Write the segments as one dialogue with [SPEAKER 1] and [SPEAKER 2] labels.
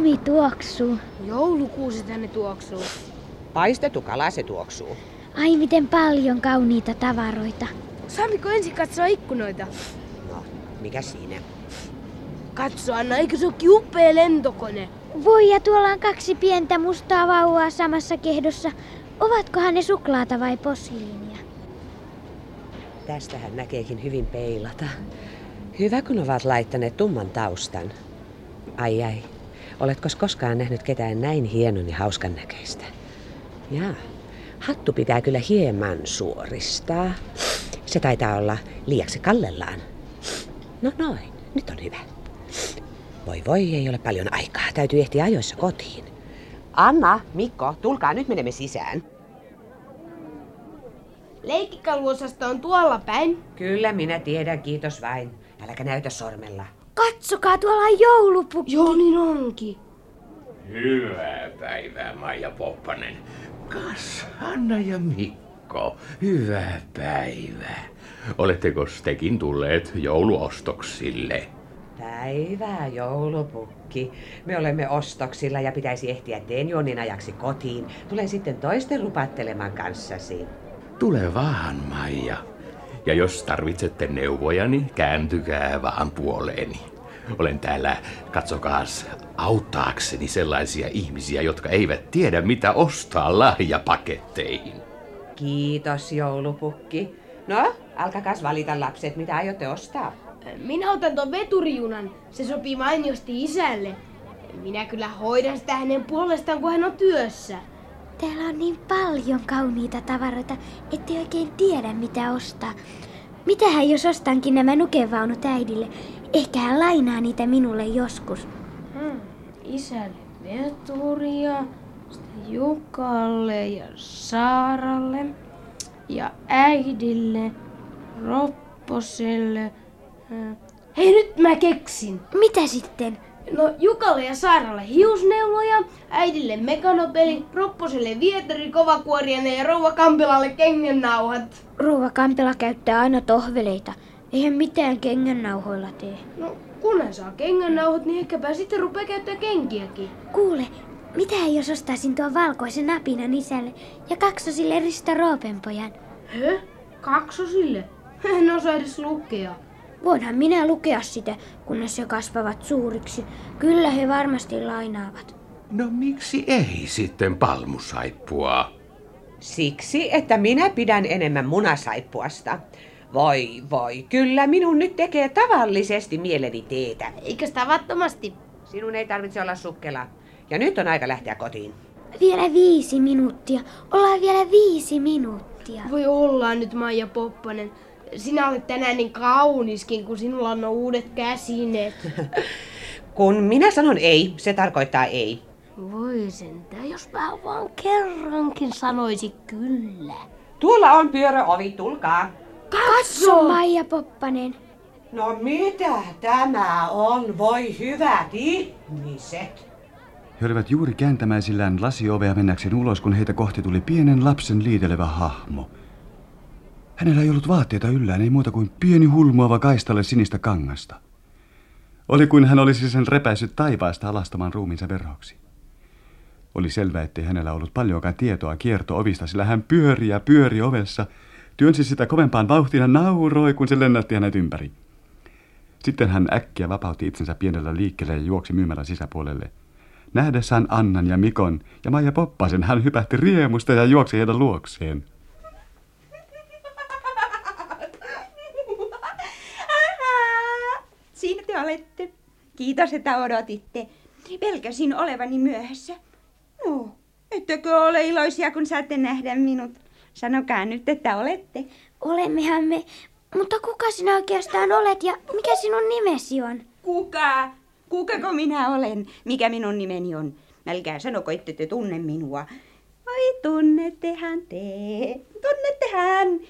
[SPEAKER 1] Lumi tuoksuu.
[SPEAKER 2] Joulukuusi tänne tuoksuu.
[SPEAKER 3] Paistettu kala se tuoksuu.
[SPEAKER 1] Ai miten paljon kauniita tavaroita.
[SPEAKER 2] Saammeko ensin katsoa ikkunoita?
[SPEAKER 3] No, mikä siinä?
[SPEAKER 2] Katso Anna, eikö se ole upea lentokone?
[SPEAKER 1] Voi ja tuolla on kaksi pientä mustaa vauvaa samassa kehdossa. Ovatkohan ne suklaata vai posliinia?
[SPEAKER 3] Tästähän näkeekin hyvin peilata. Hyvä kun ovat laittaneet tumman taustan. Ai ai, oletko koskaan nähnyt ketään näin hienon ja hauskan näköistä? Jaa, hattu pitää kyllä hieman suoristaa. Se taitaa olla liiaksi kallellaan. No noin, nyt on hyvä. Voi voi, ei ole paljon aikaa. Täytyy ehtiä ajoissa kotiin. Anna, Mikko, tulkaa, nyt menemme sisään.
[SPEAKER 2] Leikkikaluosasto on tuolla päin.
[SPEAKER 3] Kyllä minä tiedän, kiitos vain. Äläkä näytä sormella.
[SPEAKER 1] Katsokaa, tuolla on joulupukki.
[SPEAKER 2] Joo, niin onkin.
[SPEAKER 4] Hyvää päivää, Maija Poppanen. Kas, Anna ja Mikko, hyvää päivää. Oletteko tekin tulleet jouluostoksille?
[SPEAKER 3] Päivää, joulupukki. Me olemme ostoksilla ja pitäisi ehtiä Tenjonin ajaksi kotiin. Tulen sitten toisten rupattelemaan kanssasi.
[SPEAKER 4] Tule vaan, Maija. Ja jos tarvitsette neuvoja, niin kääntykää vaan puoleeni. Olen täällä, katsokaas, auttaakseni sellaisia ihmisiä, jotka eivät tiedä, mitä ostaa lahjapaketteihin.
[SPEAKER 3] Kiitos, joulupukki. No, alkakas valita lapset, mitä aiotte ostaa.
[SPEAKER 2] Minä otan tuon veturijunan. Se sopii mainiosti isälle. Minä kyllä hoidan sitä hänen puolestaan, kun hän on työssä.
[SPEAKER 1] Täällä on niin paljon kauniita tavaroita, ettei oikein tiedä mitä ostaa. Mitähän jos ostankin nämä nukevaunut äidille? Ehkä hän lainaa niitä minulle joskus.
[SPEAKER 2] Hmm. Isälle veturia, sitten Jukalle ja Saaralle ja äidille, Ropposelle. Hmm. Hei nyt mä keksin!
[SPEAKER 1] Mitä sitten?
[SPEAKER 2] No Jukalle ja Saaralle hiusneuloja, äidille mekanopeli, Ropposelle vietari, kovakuoriainen ja rouva Kampilalle kengennauhat.
[SPEAKER 1] Rouva Kampela käyttää aina tohveleita. Eihän mitään kengännauhoilla tee.
[SPEAKER 2] No kun hän saa kengennauhat, niin ehkäpä sitten rupeaa käyttää kenkiäkin.
[SPEAKER 1] Kuule, mitä jos ostaisin tuon valkoisen napinan isälle ja kaksosille Risto Roopenpojan?
[SPEAKER 2] Hö? Kaksosille? En osaa edes lukea.
[SPEAKER 1] Voinhan minä lukea sitä, kunnes he kasvavat suuriksi. Kyllä he varmasti lainaavat.
[SPEAKER 4] No miksi ei sitten palmusaippua?
[SPEAKER 3] Siksi, että minä pidän enemmän munasaippuasta. Voi voi, kyllä minun nyt tekee tavallisesti mieleni teetä.
[SPEAKER 2] Eikös tavattomasti?
[SPEAKER 3] Sinun ei tarvitse olla sukkela. Ja nyt on aika lähteä kotiin.
[SPEAKER 1] Vielä viisi minuuttia. Ollaan vielä viisi minuuttia.
[SPEAKER 2] Voi olla nyt Maija Poppanen. Sinä olet tänään niin kauniskin, kun sinulla on uudet käsineet.
[SPEAKER 3] Kun minä sanon ei, se tarkoittaa ei.
[SPEAKER 2] Voi sentään, jos mä vaan kerrankin sanoisi kyllä.
[SPEAKER 3] Tuolla on pyöröovi, tulkaa.
[SPEAKER 1] Katso, Maija Poppanen.
[SPEAKER 3] No mitä tämä on, voi hyvät ihmiset?
[SPEAKER 5] He olivat juuri kääntämäisillään lasiovea mennäkseen ulos, kun heitä kohti tuli pienen lapsen liitelevä hahmo. Hänellä ei ollut vaatteita yllään, ei muuta kuin pieni hulmuava kaistalle sinistä kangasta. Oli kuin hän olisi sen repäissyt taivaasta alastamaan ruumiinsa verhoksi. Oli selvää, ettei hänellä ollut paljonkaan tietoa kierto-ovista, sillä hän pyöri ja pyöri ovessa, työnsi sitä kovempaan vauhtiin ja nauroi, kun se lennätti hänet ympäri. Sitten hän äkkiä vapautti itsensä pienellä liikkeellä ja juoksi myymällä sisäpuolelle. Nähdessään Annan ja Mikon ja Maija Poppasen hän hypähti riemusta ja juoksi heidän luokseen.
[SPEAKER 6] Siinä te olette. Kiitos, että odotitte. Pelkäsin olevani myöhässä. No, ettekö ole iloisia, kun saatte nähdä minut? Sanokaa nyt, että olette.
[SPEAKER 1] Olemmehan me. Mutta kuka sinä oikeastaan olet ja mikä sinun nimesi on?
[SPEAKER 6] Kuka? Kukako minä olen? Mikä minun nimeni on? Älkää sanoko, ette te tunne minua. Oi, tunnettehan te. Tunnettehan.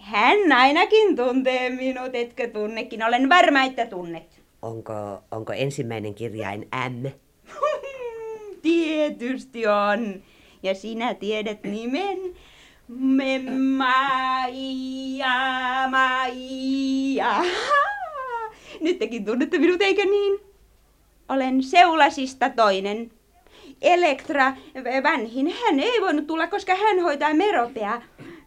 [SPEAKER 6] Hän ainakin tuntee minut, etkö tunnekin? Olen varma, että tunnet.
[SPEAKER 3] Onko, onko ensimmäinen kirjain M?
[SPEAKER 6] Tietysti on. Ja sinä tiedät nimen. Me Maija, Maija. Nyt tekin tunnette minut, eikö niin? Olen Seulasista toinen. Elektra vanhin, hän ei voinut tulla, koska hän hoitaa Meropea.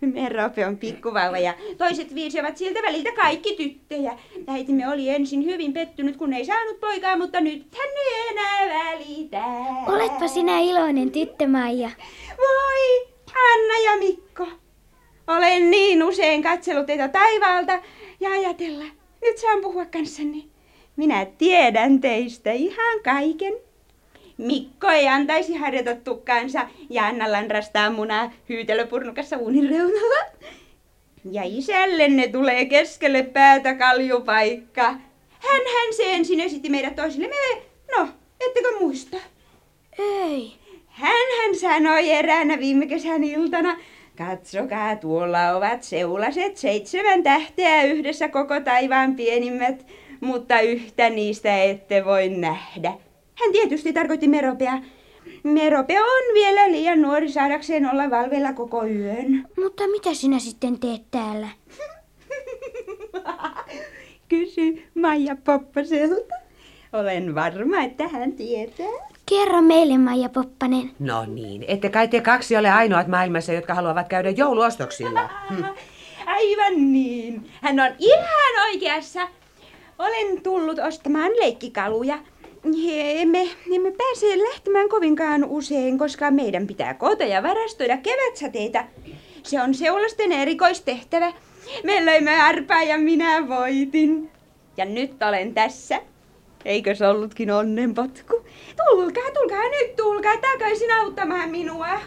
[SPEAKER 6] Merope on pikkuvauva ja toiset viisi ovat siltä väliltä kaikki tyttöjä. Äitimme oli ensin hyvin pettynyt, kun ei saanut poikaa, mutta nyt hän ei enää välitä.
[SPEAKER 1] Oletpa sinä iloinen tyttö, Maija.
[SPEAKER 6] Voi, Anna ja Mikko. Olen niin usein katsellut teitä taivaalta ja ajatella, nyt saan puhua kanssanne. Minä tiedän teistä ihan kaiken. Mikko ei antaisi harjata tukkaansa ja Anna lanrastaa munaa hyytelöpurnukassa uunin reunalla. Ja isällenne tulee keskelle päätä kaljupaikka. Hän hän se ensin esitti meidät toisille. Me, no, ettekö muista?
[SPEAKER 1] Ei.
[SPEAKER 6] Hän hän sanoi eräänä viime kesän iltana, katsokaa tuolla ovat seulaset seitsemän tähteä yhdessä koko taivaan pienimmät, mutta yhtä niistä ette voi nähdä. Hän tietysti tarkoitti Meropea. Merope on vielä liian nuori saadakseen olla valveilla koko yön.
[SPEAKER 1] Mutta mitä sinä sitten teet täällä?
[SPEAKER 6] Kysy Maija Poppaselta. Olen varma, että hän tietää.
[SPEAKER 1] Kerro meille, Maija Poppanen.
[SPEAKER 3] No niin, ette kai te kaksi ole ainoat maailmassa, jotka haluavat käydä jouluostoksilla. Hm.
[SPEAKER 6] Aivan niin. Hän on ihan oikeassa. Olen tullut ostamaan leikkikaluja. Emme, emme pääse lähtemään kovinkaan usein, koska meidän pitää koota ja varastoida kevätsateita. Se on seulasten erikoistehtävä. Me löimme arpaa ja minä voitin. Ja nyt olen tässä. Eikö se ollutkin onnenpotku? Tulkaa, tulkaa nyt, tulkaa takaisin auttamaan minua.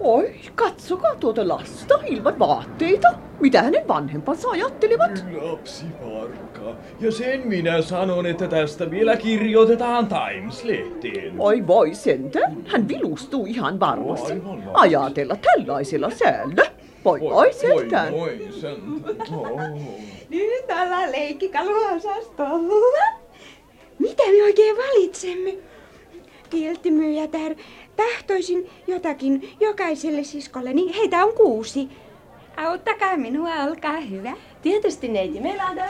[SPEAKER 7] Oi, katsokaa tuota lasta ilman vaatteita. Mitä hänen vanhempansa ajattelivat?
[SPEAKER 8] Lapsi parka. Ja sen minä sanon, että tästä vielä kirjoitetaan Times-lehteen.
[SPEAKER 7] Oi voi sentä, hän vilustuu ihan varmasti. Ajatella tällaisella säällä. Voi voi sentään.
[SPEAKER 8] Voi, voi sentään. Oh.
[SPEAKER 6] Nyt ollaan leikkikaluosastolla. Mitä me oikein valitsemme? Kilttimyyjätär, tahtoisin jotakin jokaiselle siskolleni. Heitä on kuusi. Auttakaa minua, olkaa hyvä.
[SPEAKER 2] Tietysti neiti Melada.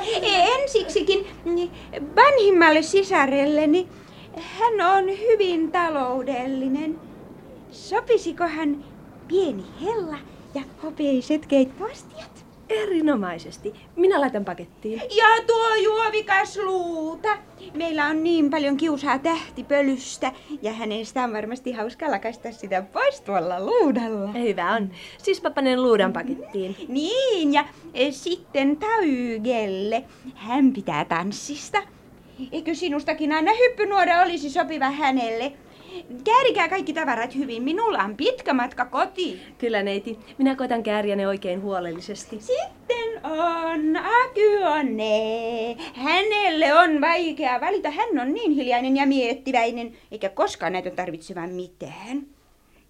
[SPEAKER 6] Ensiksikin niin vanhimmalle sisarelleni. Hän on hyvin taloudellinen. Sopisikohan pieni hella ja hopeiset keittoastiat?
[SPEAKER 2] Erinomaisesti. Minä laitan pakettiin.
[SPEAKER 6] Ja tuo juovikas luuta. Meillä on niin paljon kiusaa tähtipölystä ja hänestä on varmasti hauska lakaista sitä pois tuolla luudalla.
[SPEAKER 2] Hyvä on. Siis papanen luudan pakettiin.
[SPEAKER 6] Niin, ja e, sitten Taygelle. Hän pitää tanssista. Eikö sinustakin aina hyppynuora olisi sopiva hänelle? Käärikää kaikki tavarat hyvin. Minulla on pitkä matka kotiin.
[SPEAKER 2] Kyllä neiti. Minä koitan kääriä ne oikein huolellisesti.
[SPEAKER 6] Sitten on Akyone. Hänelle on vaikea valita. Hän on niin hiljainen ja miettiväinen, eikä koskaan näytä tarvitsevan mitään.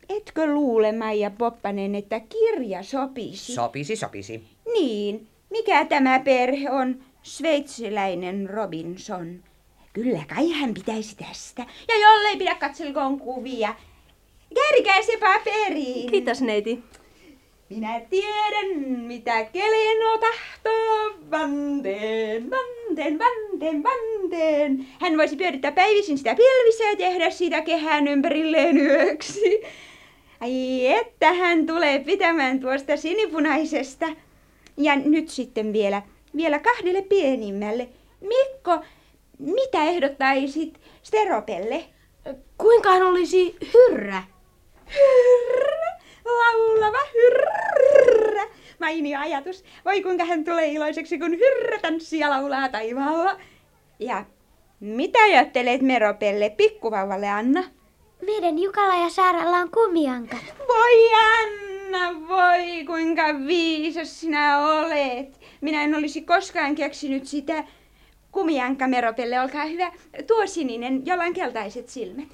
[SPEAKER 6] Etkö luule, Maija Poppanen, että kirja sopisi?
[SPEAKER 3] Sopisi, sopisi.
[SPEAKER 6] Niin, mikä tämä perhe on? Sveitsiläinen Robinson. Kyllä kai hän pitäisi tästä. Ja jollei pidä katselkoon kuvia. Kärkää se paperiin.
[SPEAKER 2] Kiitos neiti.
[SPEAKER 6] Minä tiedän, mitä keleno tahtoo. Vanteen, vanteen, vanteen, vanteen. Hän voisi pyörittää päivisin sitä pilvissä ja tehdä sitä kehään ympärilleen yöksi. Ai että hän tulee pitämään tuosta sinipunaisesta. Ja nyt sitten vielä, vielä kahdelle pienimmälle. Mikko, mitä ehdottaisit Steropelle?
[SPEAKER 2] Kuinka hän olisi hyrrä?
[SPEAKER 6] Hyrrä, laulava hyrrä. Mainio ajatus. Voi kuinka hän tulee iloiseksi, kun hyrrä tanssii ja laulaa taivaalla. Ja mitä ajattelet Meropelle, pikkuvauvalle Anna?
[SPEAKER 1] Meidän Jukalla ja Saaralla on kumiankat.
[SPEAKER 6] Voi Anna, voi kuinka viisas sinä olet. Minä en olisi koskaan keksinyt sitä. Kumianka Meropelle, olkaa hyvä. Tuo sininen, jolla on keltaiset silmät.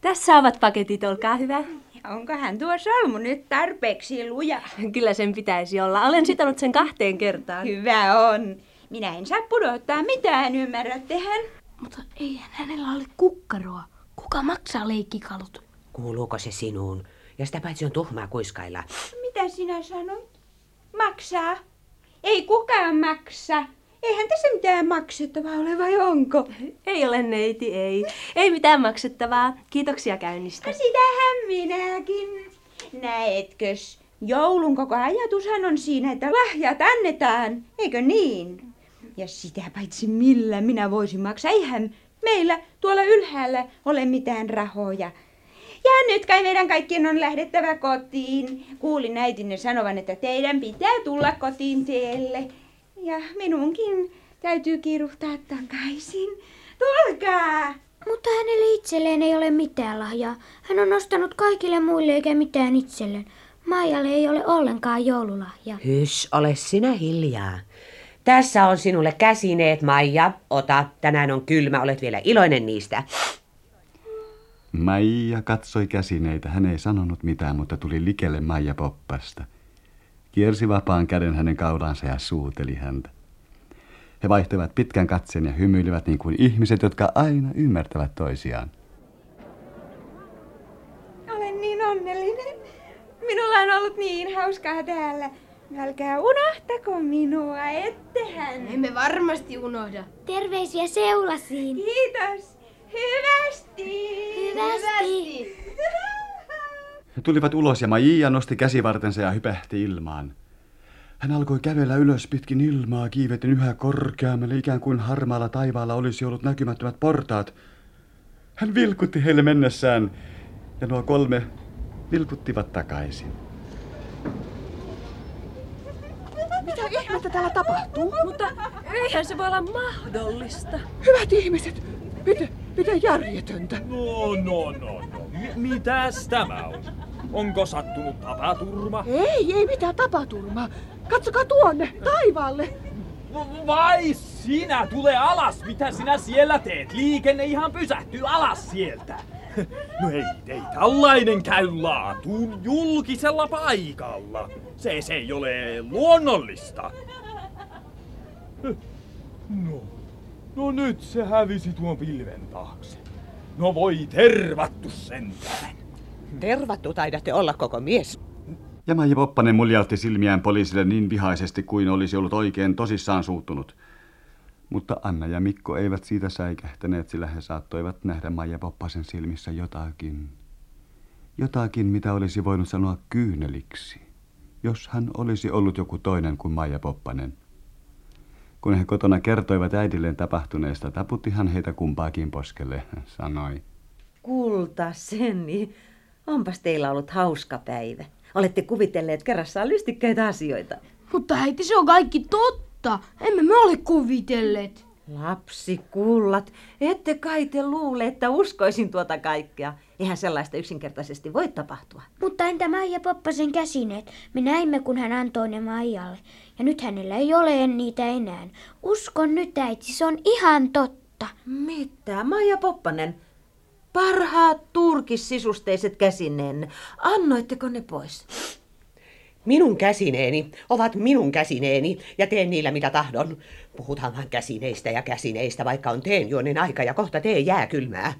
[SPEAKER 2] Tässä ovat paketit, olkaa hyvä.
[SPEAKER 6] Onkohan tuo solmu nyt tarpeeksi luja?
[SPEAKER 2] Kyllä sen pitäisi olla. Olen sitonut sen kahteen kertaan.
[SPEAKER 6] Hyvä on. Minä en saa pudottaa mitään, ymmärrättehän?
[SPEAKER 2] Mutta eihän hänellä ole kukkaroa. Kuka maksaa leikkikalut?
[SPEAKER 3] Kuuluuko se sinuun? Ja sitä paitsi on tuhmaa kuiskailla.
[SPEAKER 6] Mitä sinä sanoit? Maksaa? Ei kukaan maksa. Eihän tässä mitään maksettavaa ole vai onko?
[SPEAKER 9] Ei ole neiti, ei. Ei mitään maksettavaa. Kiitoksia käynnistä.
[SPEAKER 6] No sitähän minäkin. Näetkös? Joulun koko ajatushan on siinä, että lahjat annetaan, eikö niin? Ja sitä paitsi millä minä voisin maksaa, eihän meillä tuolla ylhäällä ole mitään rahoja. Ja nyt kai meidän kaikkien on lähdettävä kotiin. Kuulin äitinne sanovan, että teidän pitää tulla kotiin teille. Ja minunkin täytyy kiiruhtaa takaisin. Tulkaa!
[SPEAKER 1] Mutta hänelle itselleen ei ole mitään lahjaa. Hän on ostanut kaikille muille eikä mitään itselleen. Maijalle ei ole ollenkaan joululahja.
[SPEAKER 3] Hys, ole sinä hiljaa. Tässä on sinulle käsineet, Maija. Ota, tänään on kylmä, olet vielä iloinen niistä.
[SPEAKER 5] Maija katsoi käsineitä. Hän ei sanonut mitään, mutta tuli likelle Maija Poppasta. Kiersi vapaan käden hänen kaulansa ja suuteli häntä. He vaihtoivat pitkän katseen ja hymyilivät niin kuin ihmiset, jotka aina ymmärtävät toisiaan.
[SPEAKER 6] Olen niin onnellinen. Minulla on ollut niin hauskaa täällä. Älkää unohtako minua, ettehän.
[SPEAKER 2] Emme varmasti unohda.
[SPEAKER 1] Terveisiä seulasiin.
[SPEAKER 6] Kiitos. Hyvästi.
[SPEAKER 1] Hyvästi.
[SPEAKER 5] He tulivat ulos ja Maija nosti käsivartensa ja hypähti ilmaan. Hän alkoi kävellä ylös pitkin ilmaa kiiveten yhä korkeammalle, ikään kuin harmaalla taivaalla olisi ollut näkymättömät portaat. Hän vilkutti heille mennessään, ja nuo kolme vilkuttivat takaisin.
[SPEAKER 7] Mitä ihmettä täällä tapahtuu?
[SPEAKER 9] Mutta eihän se voi olla mahdollista.
[SPEAKER 7] Hyvät ihmiset, miten, miten järjetöntä?
[SPEAKER 8] No, no, no, no. M- mitäs tämä on? Onko sattunut tapaturma?
[SPEAKER 7] Ei, ei mitään tapaturmaa. Katsokaa tuonne, taivaalle.
[SPEAKER 8] Vai sinä, tule alas! Mitä sinä siellä teet? Liikenne ihan pysähtyy alas sieltä. No ei, ei tällainen käy laatuun julkisella paikalla. Se, se ei ole luonnollista. No, no nyt se hävisi tuon pilven taakse. No voi tervattu sentään.
[SPEAKER 10] Tervattu taidatte olla koko mies.
[SPEAKER 5] Ja Maija Poppanen muljautti silmiään poliisille niin vihaisesti kuin olisi ollut oikein tosissaan suuttunut. Mutta Anna ja Mikko eivät siitä säikähtäneet, sillä he saattoivat nähdä Maija Poppasen silmissä jotakin. Jotakin, mitä olisi voinut sanoa kyyneliksi, jos hän olisi ollut joku toinen kuin Maija Poppanen. Kun he kotona kertoivat äidilleen tapahtuneesta, taputtihan heitä kumpaakin poskelle, sanoi.
[SPEAKER 10] Kultaseni, onpas teillä ollut hauska päivä. Olette kuvitelleet kerrassaan lystikkäitä asioita.
[SPEAKER 2] Mutta äiti, se on kaikki totta. Emme me ole kuvitelleet.
[SPEAKER 10] Lapsi kullat, ette kai te luule, että uskoisin tuota kaikkea. Eihän sellaista yksinkertaisesti voi tapahtua.
[SPEAKER 1] Mutta entä Maija Poppasen käsineet? Me näimme, kun hän antoi ne Maijalle. Ja nyt hänellä ei ole niitä enää. Uskon nyt, äiti, se on ihan totta.
[SPEAKER 10] Mitä, Maija Poppanen? Parhaat turkissisusteiset käsineenne. Annoitteko ne pois?
[SPEAKER 3] Minun käsineeni ovat minun käsineeni ja teen niillä mitä tahdon. Puhutaan vain käsineistä ja käsineistä, vaikka on teenjuonin aika ja kohta tee jää kylmää.